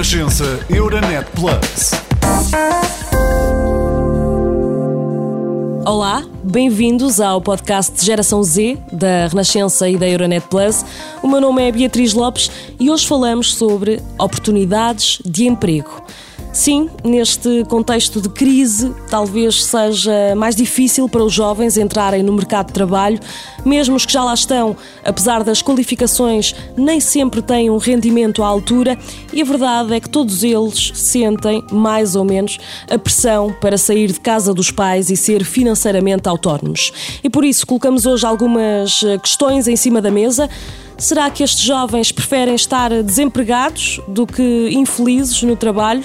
Renascença Euronet Plus. Olá, bem-vindos ao podcast Geração Z da Renascença e da Euronet Plus. O meu nome é Beatriz Lopes e hoje falamos sobre oportunidades de emprego. Sim, neste contexto de crise, talvez seja mais difícil para os jovens entrarem no mercado de trabalho, mesmo os que já lá estão, apesar das qualificações, nem sempre têm um rendimento à altura, e a verdade é que todos eles sentem, mais ou menos, a pressão para sair de casa dos pais e ser financeiramente autónomos. E por isso colocamos hoje algumas questões em cima da mesa. Será que estes jovens preferem estar desempregados do que infelizes no trabalho?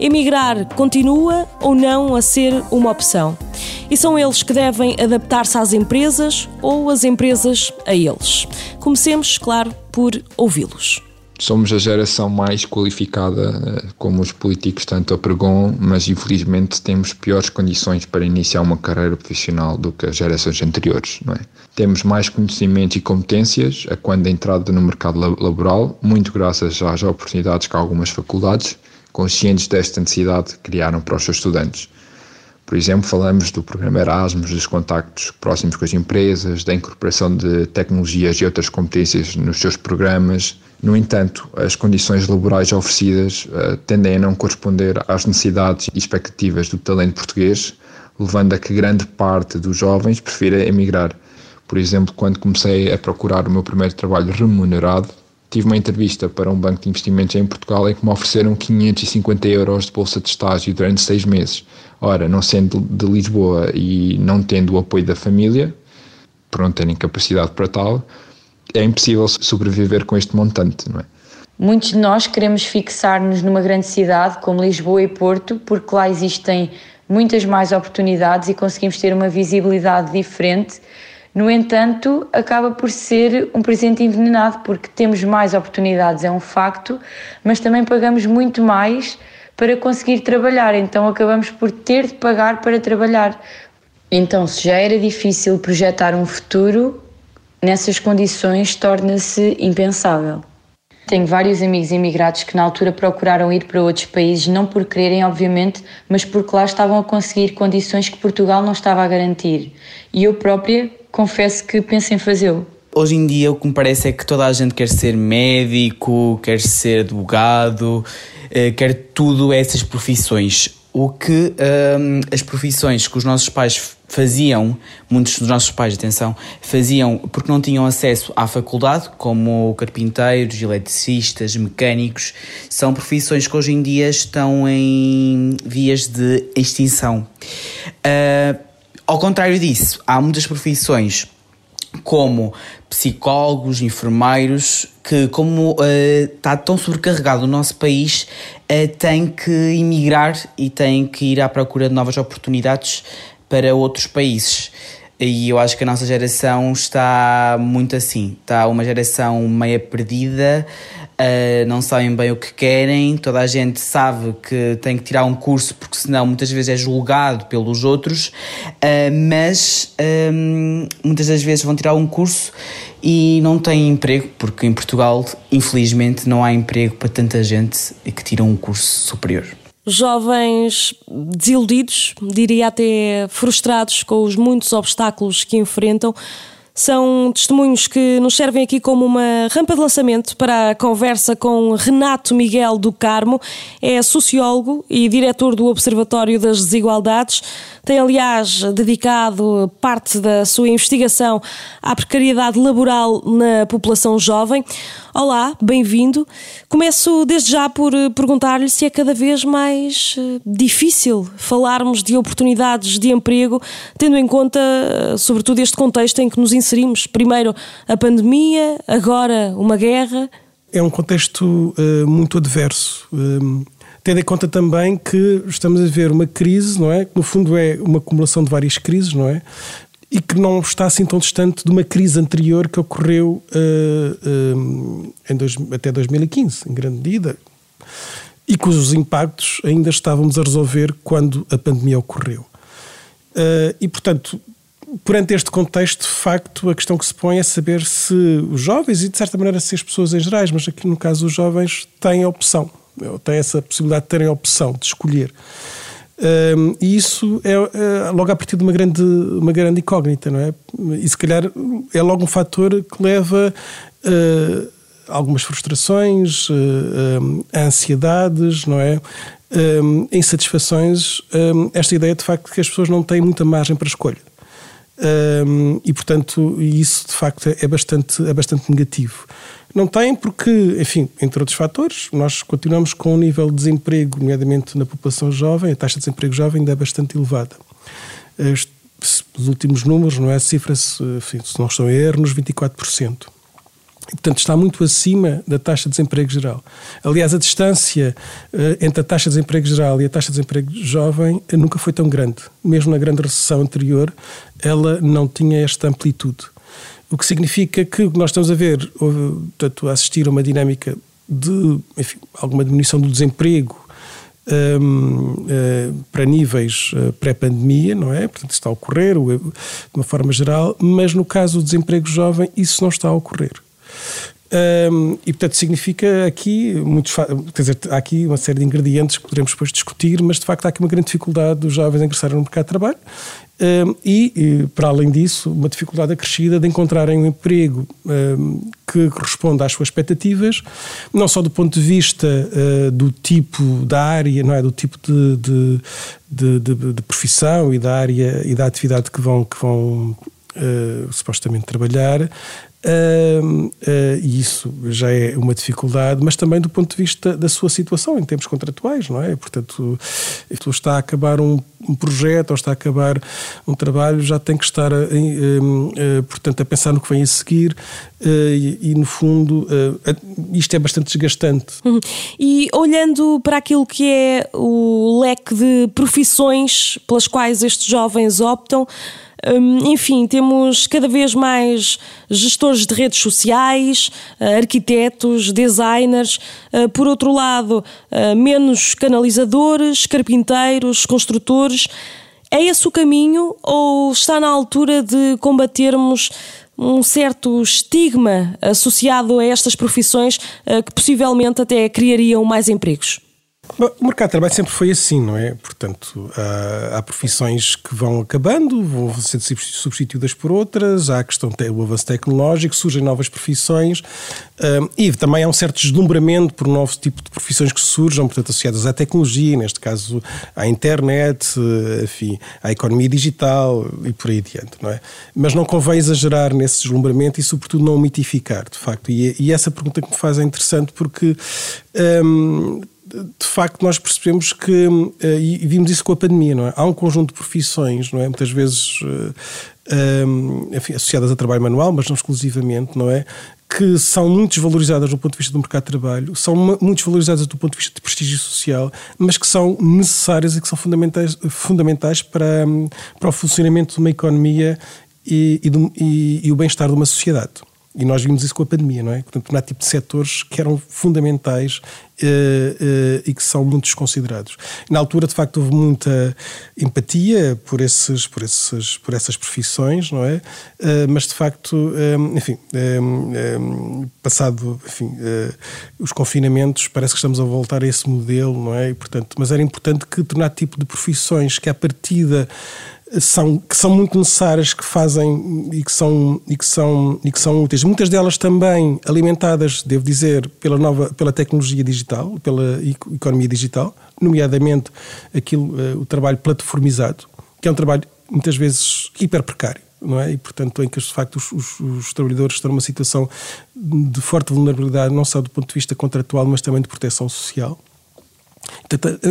Emigrar continua ou não a ser uma opção? E são eles que devem adaptar-se às empresas ou as empresas a eles? Comecemos, claro, por ouvi-los somos a geração mais qualificada, eh, como os políticos tanto apregoam, mas infelizmente temos piores condições para iniciar uma carreira profissional do que as gerações anteriores, é? Temos mais conhecimentos e competências a quando da entrada no mercado laboral, muito graças às oportunidades que algumas faculdades, conscientes desta necessidade, criaram para os seus estudantes. Por exemplo, falamos do programa Erasmus, dos contactos próximos com as empresas, da incorporação de tecnologias e outras competências nos seus programas, no entanto, as condições laborais oferecidas uh, tendem a não corresponder às necessidades e expectativas do talento português, levando a que grande parte dos jovens prefira emigrar. Por exemplo, quando comecei a procurar o meu primeiro trabalho remunerado, tive uma entrevista para um banco de investimentos em Portugal em que me ofereceram 550 euros de bolsa de estágio durante seis meses. Ora, não sendo de Lisboa e não tendo o apoio da família, por não terem capacidade para tal, é impossível sobreviver com este montante, não é? Muitos de nós queremos fixar-nos numa grande cidade como Lisboa e Porto, porque lá existem muitas mais oportunidades e conseguimos ter uma visibilidade diferente. No entanto, acaba por ser um presente envenenado, porque temos mais oportunidades, é um facto, mas também pagamos muito mais para conseguir trabalhar, então acabamos por ter de pagar para trabalhar. Então, se já era difícil projetar um futuro, nessas condições torna-se impensável. Tenho vários amigos imigrados que na altura procuraram ir para outros países, não por quererem, obviamente, mas porque lá estavam a conseguir condições que Portugal não estava a garantir. E eu própria confesso que penso em fazê-lo. Hoje em dia o que me parece é que toda a gente quer ser médico, quer ser advogado, eh, quer tudo essas profissões. O que um, as profissões que os nossos pais faziam, muitos dos nossos pais, atenção, faziam porque não tinham acesso à faculdade, como carpinteiros, eletricistas, mecânicos, são profissões que hoje em dia estão em vias de extinção. Uh, ao contrário disso, há muitas profissões como psicólogos, enfermeiros, que como está tão sobrecarregado o nosso país, uh, tem que emigrar e tem que ir à procura de novas oportunidades para outros países. E eu acho que a nossa geração está muito assim, está uma geração meia perdida, uh, não sabem bem o que querem, toda a gente sabe que tem que tirar um curso porque senão muitas vezes é julgado pelos outros, uh, mas um, muitas das vezes vão tirar um curso e não têm emprego, porque em Portugal, infelizmente, não há emprego para tanta gente que tira um curso superior jovens desiludidos, diria até frustrados com os muitos obstáculos que enfrentam. São testemunhos que nos servem aqui como uma rampa de lançamento para a conversa com Renato Miguel do Carmo. É sociólogo e diretor do Observatório das Desigualdades. Tem, aliás, dedicado parte da sua investigação à precariedade laboral na população jovem. Olá, bem-vindo. Começo desde já por eh, perguntar-lhe se é cada vez mais eh, difícil falarmos de oportunidades de emprego, tendo em conta, eh, sobretudo, este contexto em que nos inserimos. Primeiro a pandemia, agora uma guerra. É um contexto uh, muito adverso. Uh, tendo em conta também que estamos a ver uma crise, não é? Que no fundo é uma acumulação de várias crises, não é? E que não está assim tão distante de uma crise anterior que ocorreu uh, dois, até 2015, em grande medida, e cujos impactos ainda estávamos a resolver quando a pandemia ocorreu. Uh, e, portanto, perante este contexto, de facto, a questão que se põe é saber se os jovens, e de certa maneira se as pessoas em gerais, mas aqui no caso os jovens, têm a opção têm essa possibilidade de terem a opção de escolher. Um, e isso é, é, logo a partir de uma grande, uma grande incógnita, não é? E se calhar é logo um fator que leva uh, algumas frustrações, uh, um, ansiedades, não é? Um, insatisfações, esta ideia de facto que as pessoas não têm muita margem para escolha. E portanto, isso de facto é bastante, é bastante negativo. Não tem porque, enfim, entre outros fatores, nós continuamos com um nível de desemprego, nomeadamente na população jovem, a taxa de desemprego jovem ainda é bastante elevada. Os últimos números, não é? Cifra-se, se não estou a erro, nos 24%. Portanto, está muito acima da taxa de desemprego geral. Aliás, a distância uh, entre a taxa de desemprego geral e a taxa de desemprego jovem uh, nunca foi tão grande. Mesmo na grande recessão anterior, ela não tinha esta amplitude. O que significa que nós estamos a ver, portanto, a assistir a uma dinâmica de enfim, alguma diminuição do desemprego um, uh, eh, para níveis uh, pré-pandemia, não é? Portanto, está a ocorrer de uma forma geral, mas no caso do desemprego jovem, isso não está a ocorrer. Um, e portanto significa aqui muitos quer dizer, há aqui uma série de ingredientes que poderemos depois discutir, mas de facto há aqui uma grande dificuldade dos jovens a ingressarem no mercado de trabalho. Um, e, e, para além disso, uma dificuldade acrescida de encontrarem um emprego um, que corresponda às suas expectativas, não só do ponto de vista uh, do tipo da área, não é, do tipo de, de, de, de, profissão e da área e da atividade que vão que vão Uh, supostamente trabalhar, Uh, e isso já é uma dificuldade, mas também do ponto de vista da sua situação em termos contratuais, não é? Portanto, tu está a acabar um, projeto ou está a acabar um trabalho, já tem que estar, a, uh, portanto, a pensar no que vem a seguir e, e, no fundo, isto é bastante desgastante. Uhum. E olhando para aquilo que é o leque de profissões pelas quais estes jovens optam, enfim, temos cada vez mais gestores de redes sociais, eh, arquitetos, designers. Eh, por outro lado, eh, menos canalizadores, carpinteiros, construtores. É esse o caminho ou está na altura de combatermos um certo estigma associado a estas profissões que possivelmente até criariam mais empregos? Bom, o mercado de trabalho sempre foi assim, não é? Portanto, há, profissões que vão acabando, vão sendo substituídas por outras, há a questão do avanço tecnológico, surgem novas profissões um, e também há um certo deslumbramento por um novo tipo de profissões que surjam, portanto, associadas à tecnologia, neste caso à internet, enfim, à economia digital e por aí adiante, não é? Mas não convém exagerar nesse deslumbramento e, sobretudo, não mitificar, de facto. E, e essa pergunta que me faz é interessante porque. Um, de facto nós percebemos que, eh, e vimos isso com a pandemia, não é? Há um conjunto de profissões, não é? Muitas vezes eh, enfim, associadas a trabalho manual, mas não exclusivamente, não é? Que são muito desvalorizadas do ponto de vista do mercado de trabalho, são muito desvalorizadas do ponto de vista de prestígio social, mas que são necessárias e que são fundamentais, fundamentais para, para o funcionamento de uma economia e, e, do, e, e o bem-estar de uma sociedade. E nós vimos isso com a pandemia, não é? Portanto, há tipo de setores que eram fundamentais uh, uh, e que são muito desconsiderados. Na altura, de facto, houve muita empatia por, esses, por, esses, por essas profissões, não é? Uh, mas, de facto, um, enfim, um, um, passado enfim, os confinamentos, parece que estamos a voltar a esse modelo, não é? E, portanto, mas era importante que determinado tipo de profissões que, à partida, são, que são muito necessárias, que fazem e que são, e que são, e que são úteis. Muitas delas também alimentadas, devo dizer, pela nova pela tecnologia digital, pela economia digital, nomeadamente aquilo, eh, o trabalho plataformizado, que é um trabalho muitas vezes hiper precário. Não é? E, portanto, em que de facto os, os, os trabalhadores estão numa situação de forte vulnerabilidade, não só do ponto de vista contratual, mas também de proteção social.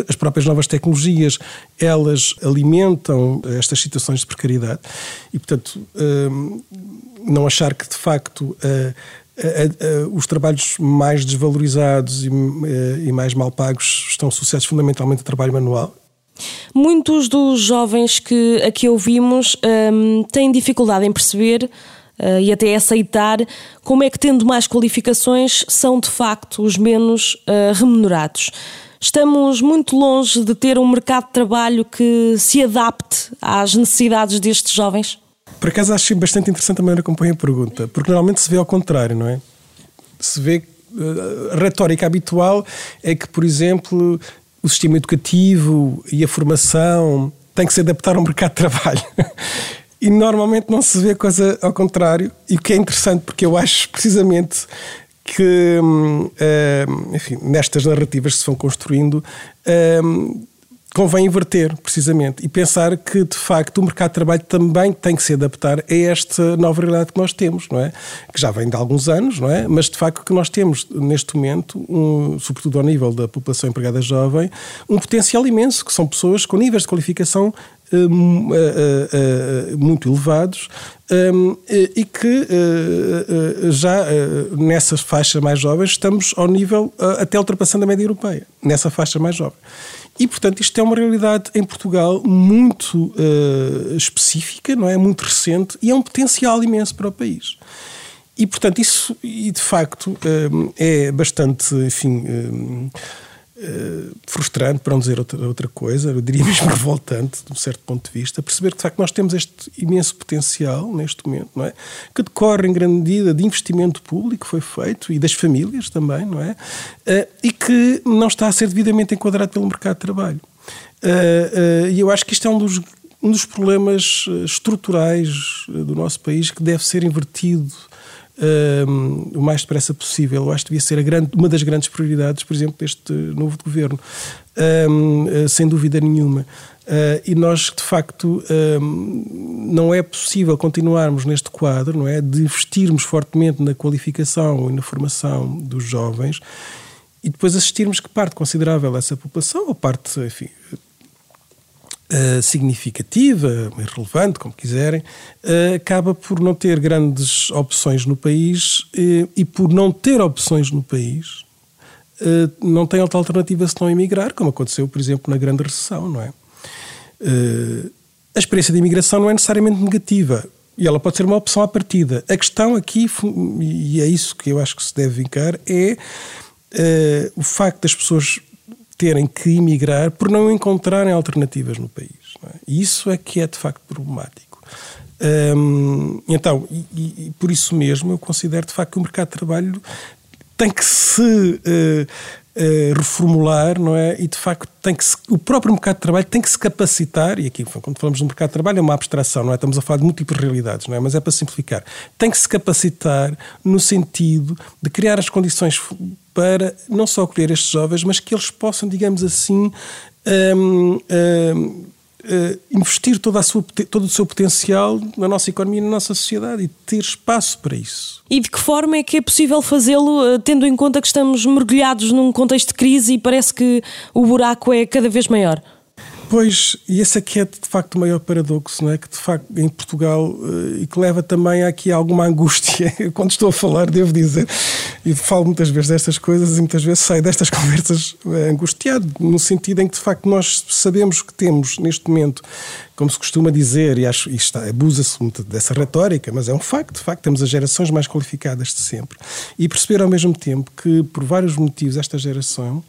As próprias novas tecnologias, elas alimentam estas situações de precariedade e, portanto, hum, não achar que, de facto, os trabalhos mais desvalorizados e mais mal pagos estão associados fundamentalmente ao trabalho manual. Muitos dos jovens que aqui ouvimos um, têm dificuldade em perceber uh, e até aceitar como é que, tendo mais qualificações, são de facto os menos uh, remunerados. Estamos muito longe de ter um mercado de trabalho que se adapte às necessidades destes jovens? Por acaso acho bastante interessante a maneira como põe a pergunta, porque normalmente se vê ao contrário, não é? Se vê a retórica habitual é que, por exemplo, o sistema educativo e a formação têm que se adaptar ao mercado de trabalho. E normalmente não se vê coisa ao contrário, e o que é interessante, porque eu acho precisamente que, hum, enfim, nestas narrativas que se vão construindo, hum, convém inverter, precisamente, e pensar que, de facto, o mercado de trabalho também tem que se adaptar a esta nova realidade que nós temos, não é? Que já vem de alguns anos, não é? Mas, de facto, que nós temos neste momento, um, sobretudo ao nível da população empregada jovem, um potencial imenso, que são pessoas com níveis de qualificação hum, muito elevados hum, e que já nessa faixa mais jovem estamos ao nível até ultrapassando a média europeia, nessa faixa mais jovem. E, portanto, isto é uma realidade em Portugal muito específica, não é? Muito recente e é um potencial imenso para o país. E, portanto, isso, e de facto, uh, é bastante, enfim. Uh, frustrante, para não dizer outra, outra coisa, eu diria mesmo revoltante, de um certo ponto de vista, perceber que de facto nós temos este imenso potencial neste momento, não é? Que decorre em grande medida de investimento público que foi feito e das famílias também, não é? Uh, e que não está a ser devidamente enquadrado pelo mercado de trabalho. Uh, e eu acho que isto é um dos um dos problemas estruturais do nosso país que deve ser invertido o mais depressa possível. Eu acho que devia ser grande, uma das grandes prioridades, por exemplo, deste novo governo, eh, sem dúvida nenhuma. Uh, e nós, de facto, não é possível continuarmos neste quadro, não é? De investirmos fortemente na qualificação e na formação dos jovens e depois assistirmos que parte considerável dessa população, ou parte, enfim, uh, significativa, relevante, como quiserem, uh, acaba por não ter grandes opções no país uh, e por não ter opções no país não tem outra alternativa senão emigrar, como aconteceu, por exemplo, na grande recessão, não é? a experiência de imigração não é necessariamente negativa e ela pode ser uma opção à partida. A questão aqui, e é isso que eu acho que se deve vincar, é o facto das pessoas terem que emigrar por não encontrarem alternativas no país. É? E isso é que é de facto problemático. Hum, então, e, e, por isso mesmo, eu considero de facto que o mercado de trabalho tem que se uh, uh, reformular, não é? E de facto tem que se, o próprio mercado de trabalho tem que se capacitar, e aqui quando falamos do mercado de trabalho é uma abstração, não é? Estamos a falar de múltiplas realidades, não é? Mas é para simplificar. Tem que se capacitar no sentido de criar as condições para não só acolher estes jovens, mas que eles possam, digamos assim, um, um, Uh, investir toda a sua, todo o seu potencial na nossa economia e na nossa sociedade e ter espaço para isso. E de que forma é que é possível fazê-lo, uh, tendo em conta que estamos mergulhados num contexto de crise e parece que o buraco é cada vez maior? Pois, e esse aqui é de facto o maior paradoxo, não é? Que de facto em Portugal eh, e que leva também aqui a alguma angústia. Quando estou a falar, devo dizer, e falo muitas vezes destas coisas e muitas vezes saio destas conversas eh, angustiado, no sentido em que de facto nós sabemos que temos neste momento, como se costuma dizer, e acho isto abusa-se muito dessa retórica, mas é um facto, de facto temos as gerações mais qualificadas de sempre. E perceber ao mesmo tempo que por vários motivos esta geração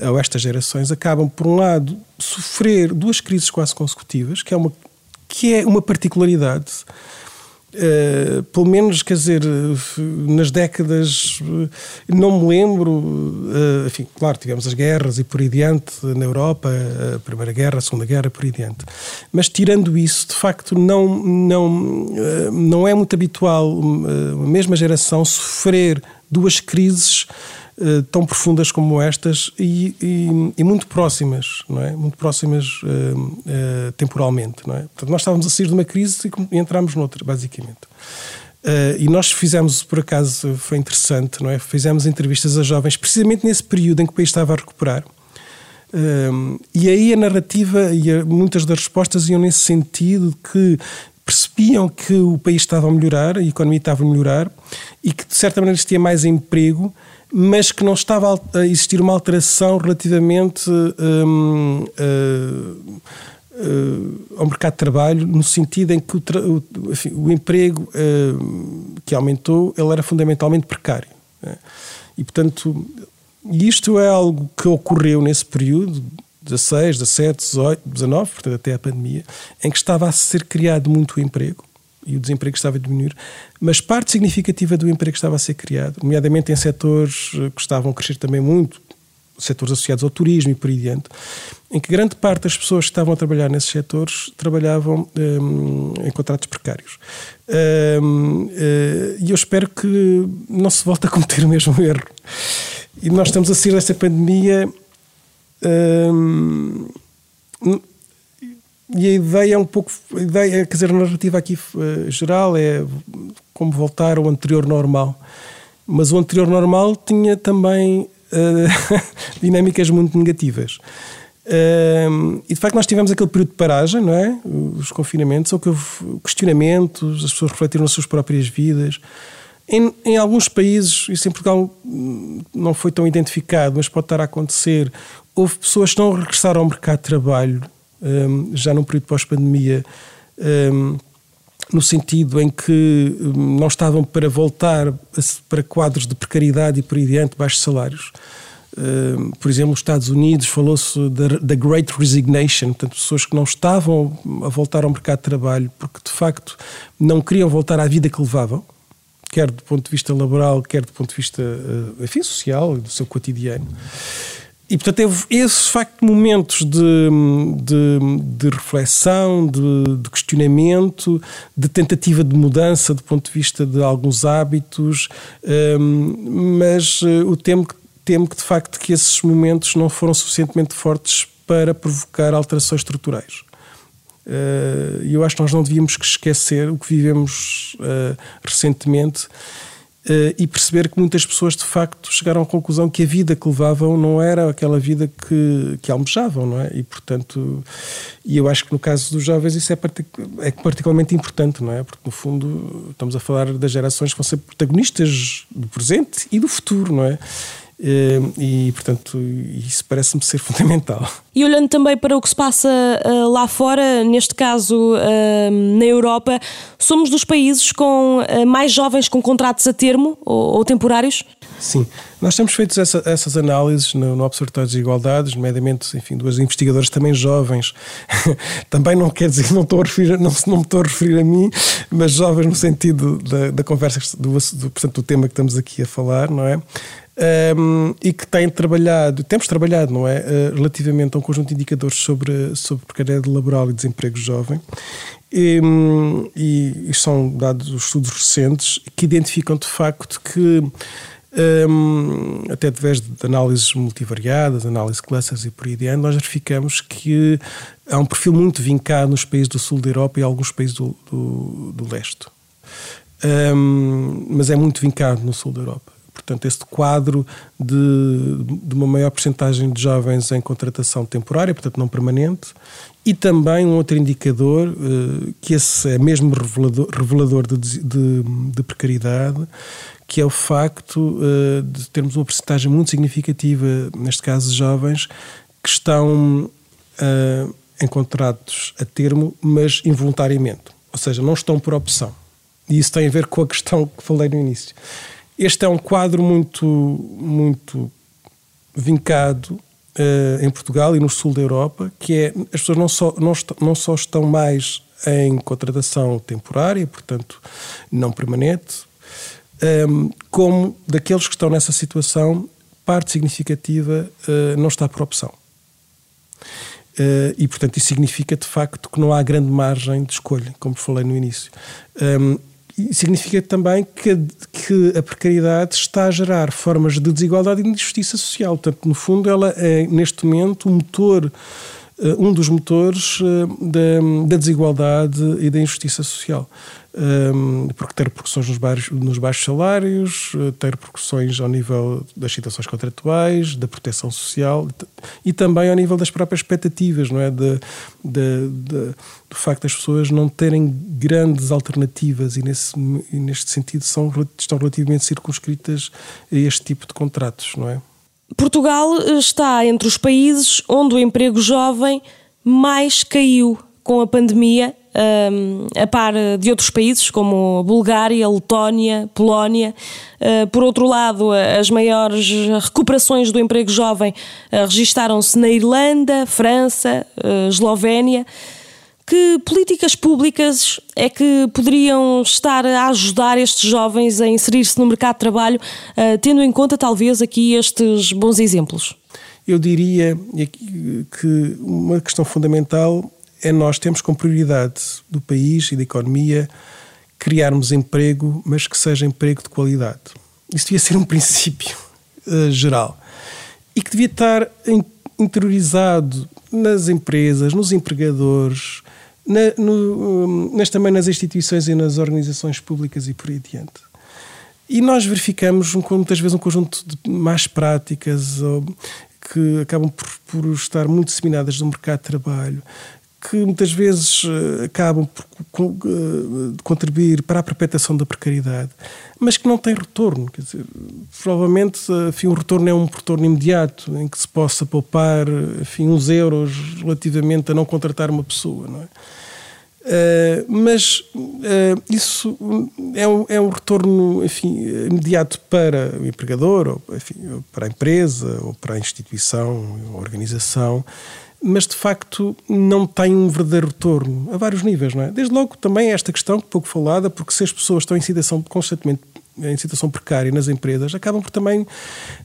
ou estas gerações acabam, por um lado, sofrer duas crises quase consecutivas, que é uma, que é uma particularidade. Uh, pelo menos, quer dizer, nas décadas, não me lembro, uh, enfim, claro, tivemos as guerras e por aí diante na Europa, a Primeira Guerra, a Segunda Guerra, por aí diante. Mas tirando isso, de facto, não, não, uh, não é muito habitual a mesma geração sofrer duas crises eh, tão profundas como estas e, e, e, muito próximas, não é? Muito próximas uh, uh, temporalmente, não é? Portanto, nós estávamos a sair de uma crise e entramos noutra, basicamente. e nós fizemos, por acaso, foi interessante, não é? Fizemos entrevistas a jovens precisamente nesse período em que o país estava a recuperar. e aí a narrativa e a, muitas das respostas iam nesse sentido que percebiam que o país estava a melhorar, a economia estava a melhorar e que de certa maneira existia mais emprego mas que não estava a existir uma alteração relativamente um, uh, uh, ao mercado de trabalho, no sentido em que o, o, enfim, o emprego uh, que aumentou ele era fundamentalmente precário. Né? E, portanto, isto é algo que ocorreu nesse período, 16, 17, 18, 19, portanto até a pandemia, em que estava a ser criado muito emprego, e o desemprego estava a diminuir, mas parte significativa do emprego estava a ser criado, nomeadamente em setores que estavam a crescer também muito, setores associados ao turismo e por aí diante, em que grande parte das pessoas que estavam a trabalhar nesses setores trabalhavam um, em contratos precários. Um, uh, e eu espero que não se volte a cometer o mesmo erro. E nós estamos a sair desta pandemia. E a ideia é um pouco. A ideia, quer dizer, a narrativa aqui uh, geral é como voltar ao anterior normal. Mas o anterior normal tinha também uh, dinâmicas muito negativas. Uh, e de facto nós tivemos aquele período de paragem, não é? Os confinamentos, ou que houve questionamentos, as pessoas refletiram nas suas próprias vidas. Em, em, alguns países, isso em Portugal hum, não foi tão identificado, mas pode estar a acontecer, houve pessoas que não regressaram ao mercado de trabalho um, já num período pós-pandemia, um, no sentido em que não estavam para voltar para quadros de precariedade e por aí diante, baixos salários. Uh, por exemplo, nos Estados Unidos falou-se da, Great Resignation, portanto, pessoas que não estavam a voltar ao mercado de trabalho porque de facto não queriam voltar à vida que levavam, quer do ponto de vista laboral, quer do ponto de vista uh, enfim, social, do seu cotidiano. E, portanto, teve esse facto momentos de, de, de reflexão, de, de, questionamento, de tentativa de mudança do ponto de vista de alguns hábitos, um, mas uh, o temo que, temo que, de facto, que esses momentos não foram suficientemente fortes para provocar alterações estruturais. E uh, eu acho que nós não devíamos esquecer o que vivemos uh, recentemente e perceber que muitas pessoas de facto chegaram à conclusão que a vida que levavam não era aquela vida que, que almejavam, não é? E portanto, e eu acho que no caso dos jovens isso é, partic é particularmente importante, não é? Porque no fundo estamos a falar das gerações que vão ser protagonistas do presente e do futuro, não é? Eh, e, portanto, isso parece-me ser fundamental. E olhando também para o que se passa uh, lá fora, neste caso uh, na Europa, somos dos países com mais jovens com contratos a termo ou, ou temporários? Sim, nós temos feito essa, essas análises no, no Observatório de Igualdades, nomeadamente, enfim, duas investigadoras também jovens. também não quer dizer que não, estou a referir, não, não me estou a referir a mim, mas jovens no sentido da, da conversa, do, do, portanto, do tema que estamos aqui a falar, não é? Um, e que tem trabalhado, temos trabalhado, não é? Uh, relativamente a um conjunto de indicadores sobre, sobre precariedade laboral e desemprego jovem. E, um, e, são dados os estudos recentes que identificam de facto que, um, até através de análises multivariadas, análise de classes e por aí adiante, nós verificamos que há um perfil muito vincado nos países do sul da Europa e alguns países do, do, do leste. Um, mas é muito vincado no sul da Europa. Portanto, este quadro de, de uma maior porcentagem de jovens em contratação temporária, portanto não permanente, e também um outro indicador, uh, que esse é mesmo revelador, revelador de, de, de precariedade, que é o facto uh, de termos uma porcentagem muito significativa, neste caso jovens, que estão uh, em contratos a termo, mas involuntariamente. Ou seja, não estão por opção. E isso tem a ver com a questão que falei no início. Este é um quadro muito, muito vincado uh, em Portugal e no sul da Europa, que é as pessoas não só, não, não só estão mais em contratação temporária, portanto não permanente, um, ehm, como daqueles que estão nessa situação, parte significativa uh, não está por opção. Uh, e, portanto, isso significa de facto que não há grande margem de escolha, como falei no início. Um, ehm, significa também que, que a precariedade está a gerar formas de desigualdade e de injustiça social. Portanto, no fundo, ela é, neste momento, o motor, eh, um dos motores eh, da, da desigualdade e da injustiça social porque tem repercussões nos baixos, nos baixos salários, eh, tem repercussões ao nível das situações contratuais, da proteção social e também ao nível das próprias expectativas, não é? De, de, de, do facto das pessoas não terem grandes alternativas e, nesse, e neste sentido são, estão relativamente circunscritas a este tipo de contratos, não é? Portugal eh, está entre os países onde o emprego jovem mais caiu com a pandemia a par de outros países como Bulgária, Letónia, Polónia. Ah, por outro lado, as maiores recuperações do emprego jovem ah, registaram-se na Irlanda, França, ah, Eslovénia. Que políticas públicas é que poderiam estar a ajudar estes jovens a inserir-se no mercado de trabalho, tendo em conta talvez aqui estes bons exemplos? Eu diria que uma questão fundamental é nós temos como prioridade do país e da economia criarmos emprego, mas que seja emprego de qualidade. Isso devia ser um princípio uh, geral e que devia estar interiorizado nas empresas, nos empregadores, na, no, mas também nas instituições e nas organizações públicas e por aí adiante. E nós verificamos muitas vezes um conjunto de más práticas ou, que acabam por, por estar muito disseminadas no mercado de trabalho, que muitas vezes eh, acabam por eh, contribuir para a perpetuação da precariedade, mas que não têm retorno. Quer dizer, provavelmente enfim, o retorno é um retorno imediato, em que se possa poupar enfim, uns euros relativamente a não contratar uma pessoa. Não é? Uh, mas uh, isso é um, é um retorno enfim, imediato para o empregador, ou enfim, para a empresa, ou para a instituição, ou organização, mas de facto não tem um verdadeiro retorno a vários níveis, não é? Desde logo também esta questão, pouco falada, porque se as pessoas estão em situação constantemente em situação precária nas empresas, acabam por também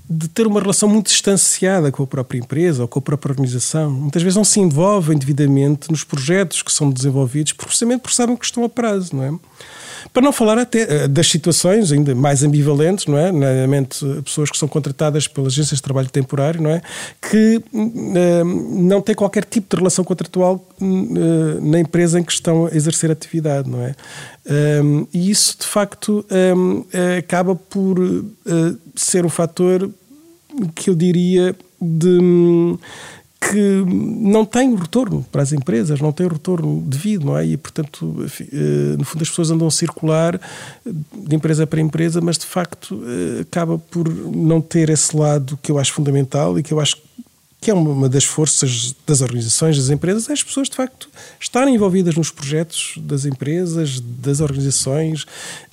de ter uma relação muito distanciada com a própria empresa ou com a própria organização. Muitas vezes não se envolvem devidamente nos projetos que são desenvolvidos, precisamente porque sabem que estão a prazo, não é? Para não falar até eh, das situações ainda mais ambivalentes, não é? Nomeadamente eh, pessoas que são contratadas pelas agências de trabalho temporário, não é? Que uh, não têm qualquer tipo de relação contratual uh, na empresa em que estão a exercer atividade, não é? Um, e isso, de facto, acaba por ser um fator que eu diria de que não tem retorno para as empresas, não tem retorno devido, não é? E, portanto, eh, no fundo, as pessoas andam a circular de empresa para empresa, mas de facto eh, acaba por não ter esse lado que eu acho fundamental e que eu acho que é uma das forças das organizações, das empresas, é as pessoas de facto estarem envolvidas nos projetos das empresas, das organizações,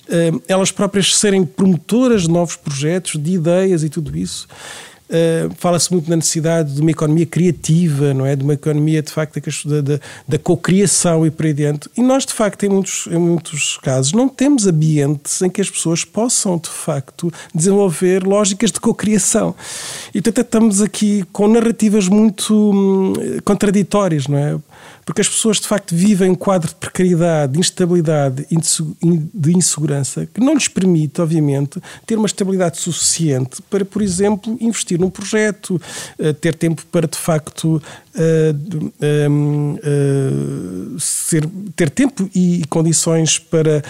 eh, elas próprias serem promotoras de novos projetos, de ideias e tudo isso. Uh, Fala-se muito na necessidade de uma economia criativa, não é? De uma economia, de facto, da, da, da cocriação e por aí adiante. E nós, de facto, em muitos, em muitos casos, não temos ambientes em que as pessoas possam, de facto, desenvolver lógicas de cocriação. E, portanto, estamos aqui com narrativas muito hum, contraditórias, não é? Porque as pessoas de facto vivem um quadro de precariedade, de instabilidade, de insegurança, que não lhes permite, obviamente, ter uma estabilidade suficiente para, por exemplo, investir num projeto, eh, ter tempo para de facto eh, eh, ser, ter tempo e condições para,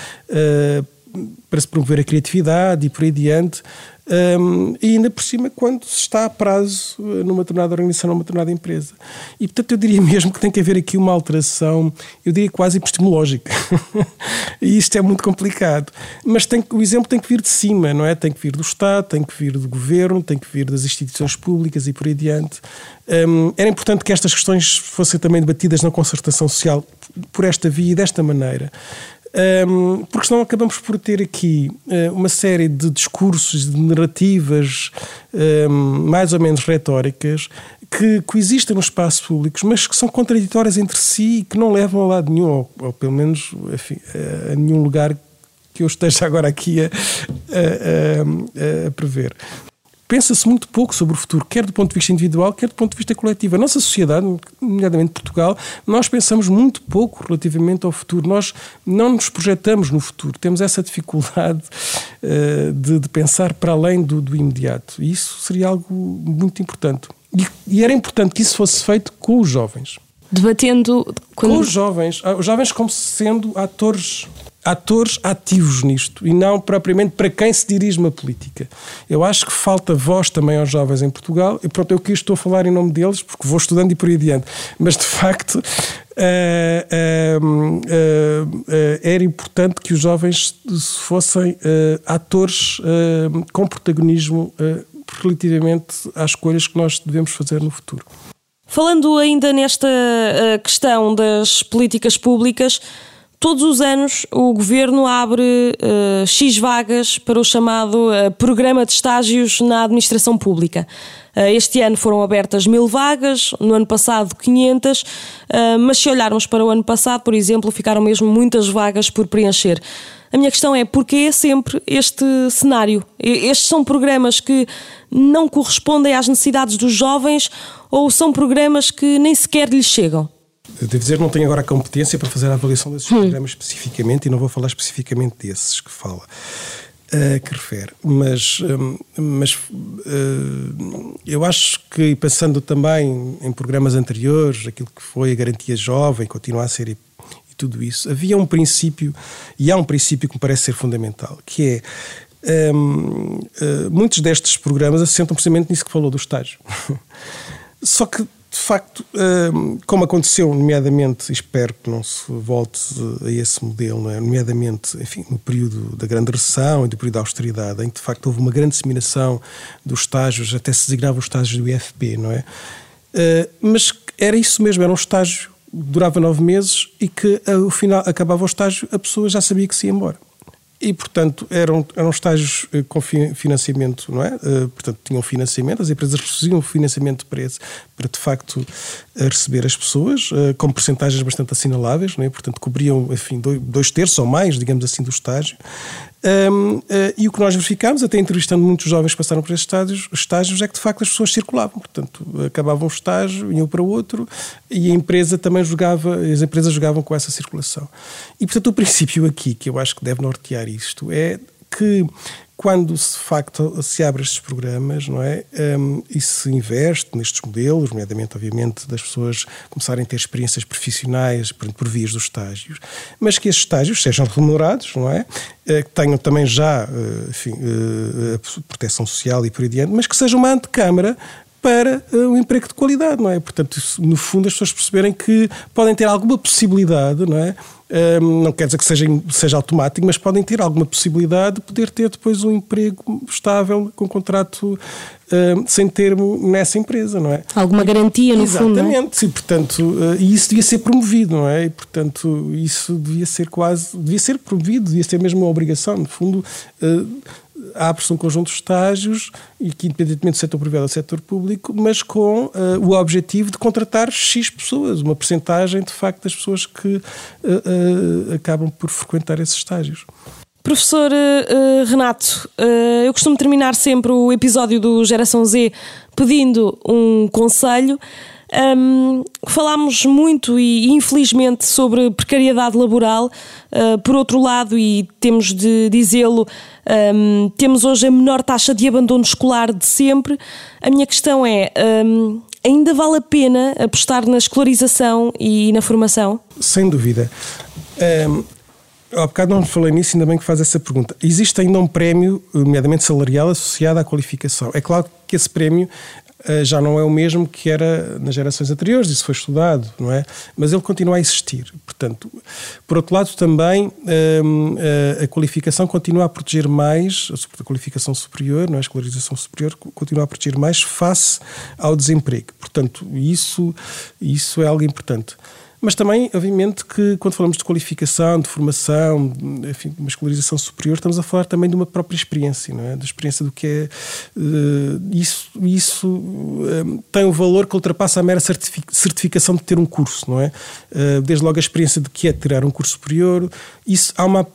para se promover a criatividade e por aí adiante. Um, e ainda por cima quando se está a prazo eh, numa determinada organização, numa determinada empresa. E portanto eu diria mesmo que tem que haver aqui uma alteração, eu diria quase epistemológica. e isto é muito complicado. Mas tem, o exemplo tem que vir de cima, não é? Tem que vir do Estado, tem que vir do governo, tem que vir das instituições públicas e por aí adiante. Um, era importante que estas questões fossem também debatidas na concertação social por esta via e desta maneira. Um, porque senão acabamos por ter aqui uh, uma série de discursos, de narrativas um, mais ou menos retóricas que coexistem nos espaços públicos, mas que são contraditórias entre si e que não levam a lado nenhum, ou, ou pelo menos enfim, a nenhum lugar que eu esteja agora aqui a, a, a, a prever pensa-se muito pouco sobre o futuro, quer do ponto de vista individual, quer do ponto de vista coletivo. A nossa sociedade, nomeadamente Portugal, nós pensamos muito pouco relativamente ao futuro. Nós não nos projetamos no futuro. Temos essa dificuldade uh, de, de, pensar para além do, do, imediato. E isso seria algo muito importante. E, e, era importante que isso fosse feito com os jovens. Debatendo. Quando... Com os jovens. Ah, os jovens como sendo atores atores ativos nisto e não propriamente para quem se dirige uma política. Eu acho que falta voz também aos jovens em Portugal e pronto, eu aqui estou a falar em nome deles porque vou estudando e por aí adiante. Mas de facto uh, uh, uh, era importante que os jovens fossem atores com protagonismo relativamente às escolhas que nós devemos fazer no futuro. Falando ainda nesta questão das políticas públicas, Todos os anos o governo abre uh, X vagas para o chamado uh, Programa de Estágios na Administração Pública. Uh, este ano foram abertas mil vagas, no ano passado 500, mas se olharmos para o ano passado, por exemplo, ficaram mesmo muitas vagas por preencher. A minha questão é porquê é sempre este cenário? Estes são programas que não correspondem às necessidades dos jovens ou são programas que nem sequer lhes chegam? Devo dizer, não tenho agora a competência para fazer a avaliação desses hum. programas especificamente e não vou falar especificamente desses que fala. Uh, que refere, mas, um, mas uh, eu acho que, pensando também em programas anteriores, aquilo que foi a garantia jovem, continua a ser e, e tudo isso, havia um princípio, e há um princípio que me parece ser fundamental, que é um, uh, eh, muitos destes programas assentam precisamente nisso que falou do estágio. Só que de facto, hum, como aconteceu, nomeadamente, espero que não se volte a esse modelo, é? nomeadamente, enfim, no período da grande recessão e do período da austeridade, em que de facto houve uma grande disseminação dos estágios, até se designava os estágios do IFP, não é? Hum, mas era isso mesmo, era um estágio, durava nove meses e que ao final acabava o estágio, a pessoa já sabia que se ia embora e, portanto, eram, eram estágios eh, com financiamento, não é? Eh, portanto, tinham financiamento, as empresas recebiam financiamento para, esse, para de facto receber as pessoas, eh, com percentagens bastante assinaláveis, não é? Portanto, cobriam, enfim, dois terços ou mais, digamos assim, do estágio. Um, uh, e o que nós verificámos, até entrevistando muitos jovens que passaram por estes estágios, estágios, é que de facto as pessoas circulavam. Portanto, acabavam o estágio, iam para outro e a empresa também jogava, as empresas jogavam com essa circulação. E portanto, o princípio aqui, que eu acho que deve nortear isto, é que quando de facto se abre estes programas, não é? Um, e se investe nestes modelos, nomeadamente, obviamente, das pessoas começarem a ter experiências profissionais por, por vias dos estágios, mas que esses estágios sejam remunerados, não é? Eh, que tenham também já, eh, enfim, eh, proteção social e por aí adiante, mas que seja uma antecâmara para um emprego de qualidade, não é? Portanto, no fundo, as pessoas perceberem que podem ter alguma possibilidade, não é? Um, não quer dizer que seja, seja automático, mas podem ter alguma possibilidade de poder ter depois um emprego estável com contrato um, sem termo nessa empresa, não é? Alguma garantia, no Exatamente, fundo. É? Exatamente, e portanto, uh, e isso devia ser promovido, não é? E portanto, isso devia ser quase, devia ser promovido, devia ser mesmo uma obrigação, no fundo. Uh, abre-se um conjunto de estágios, e que independentemente do setor privado ou do setor público, mas com uh, o objetivo de contratar X pessoas, uma percentagem de facto das pessoas que uh, uh, acabam por frequentar esses estágios. Professor Renato, eu costumo terminar sempre o episódio do Geração Z pedindo um conselho. Um, falámos muito e infelizmente sobre precariedade laboral. Uh, por outro lado, e temos de dizê-lo, um, temos hoje a menor taxa de abandono escolar de sempre. A minha questão é: um, ainda vale a pena apostar na escolarização e na formação? Sem dúvida. Um, Há bocado não falei nisso, ainda bem que faz essa pergunta. Existe ainda um prémio, nomeadamente salarial, associado à qualificação. É claro que esse prémio já não é o mesmo que era nas gerações anteriores, isso foi estudado, não é? Mas ele continua a existir. Portanto, por outro lado, também ehm, eh, a qualificação continua a proteger mais, a qualificação superior, não é? a escolarização superior, continua a proteger mais face ao desemprego. Portanto, isso, isso é algo importante. Mas também, obviamente, que quando falamos de qualificação, de formação, enfim, de uma escolarização superior, estamos a falar também de uma própria experiência, não é? Da experiência do que é. Uh, isso isso uh, tem um valor que ultrapassa a mera certificação de ter um curso, não é? Uh, desde logo a experiência de que é tirar um curso superior. Isso há uma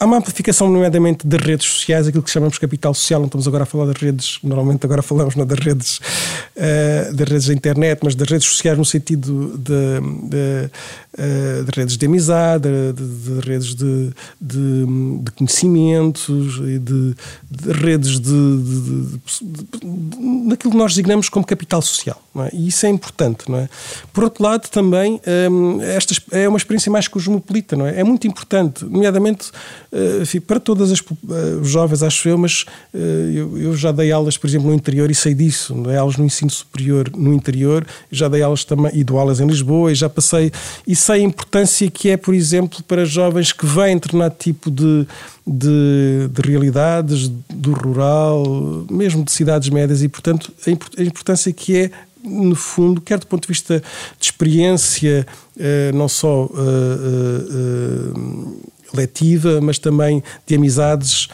Há uma amplificação, nomeadamente, das redes sociais, aquilo que chamamos capital social. Não estamos agora a falar das redes, normalmente agora falamos não, das, redes, uh, das redes da internet, mas das redes sociais no sentido de, de, uh, de redes de amizade, de, de redes de, de, conhecimentos, de, redes de, daquilo que nós designamos como capital social. É? E isso é importante. Não é? Por outro lado, também, um, eh, esta é uma experiência mais cosmopolita. Não é? é muito importante, nomeadamente eh, enfim, para todas as uh, jovens, acho eu, mas uh, eu, eu, já dei aulas, por exemplo, no interior e sei disso, dei aulas no ensino superior no interior, já dei aulas também e dou aulas em Lisboa e já passei e sei a importância que é, por exemplo, para jovens que vêm determinado tipo de de, de realidades do rural, mesmo de cidades médias, e portanto a importância que é no fundo, quer do ponto de vista de experiência, eh, não só uh, uh, letiva, mas também de amizades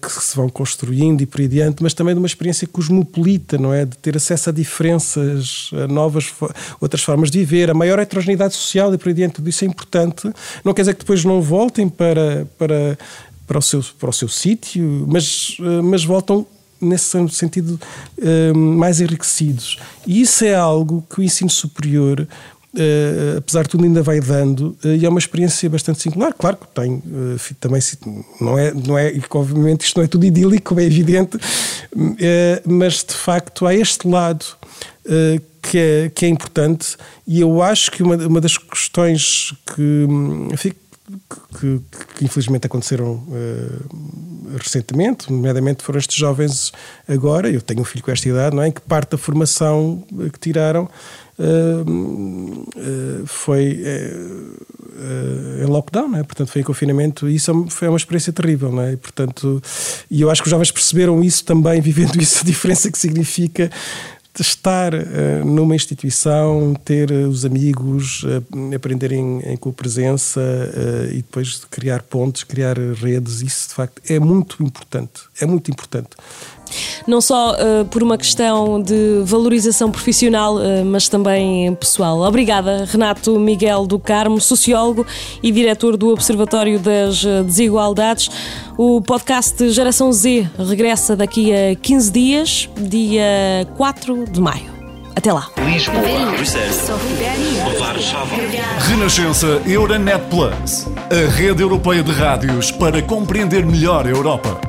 que se vão construindo e por aí adiante, mas também de uma experiência cosmopolita, não é? De ter acesso a diferenças, a novas, outras formas de viver, a maior heterogeneidade social e por aí adiante, tudo isso é importante. Não quer dizer que depois não voltem para, para, para o seu, para o seu sítio, mas, mas voltam nesse sentido mais enriquecidos. E isso é algo que o ensino superior Uh, apesar de tudo ainda vai dando uh, e é uma experiência bastante singular claro que tem uh, também não é não é obviamente isto não é tudo idílico como é evidente mas de facto há este lado que é, que é importante e eu acho que uma, uma das questões que enfim, que, que, infelizmente aconteceram uh, recentemente, nomeadamente foram estes jovens agora, eu tenho um filho com esta idade, não é? que parte da formação que tiraram uh, uh, foi em lockdown, não é? portanto foi em confinamento, e isso é foi uma experiência terrível, não é? E, portanto, e eu acho que os jovens perceberam isso também, vivendo isso, a diferença que significa estar uh, numa instituição, ter uh, os amigos, uh, aprenderem em, com a presença e depois criar pontos, criar redes, isso de facto é muito importante. É muito importante não só uh, por uma questão de valorização profissional, uh, mas também pessoal. Obrigada, Renato Miguel do Carmo, sociólogo e diretor do Observatório das eh, Desigualdades. O podcast Geração Z regressa daqui a 15 dias, dia 4 de maio. Até lá. Lisboa, Renascença Euronet Plus, a rede europeia de rádios para compreender melhor a Europa.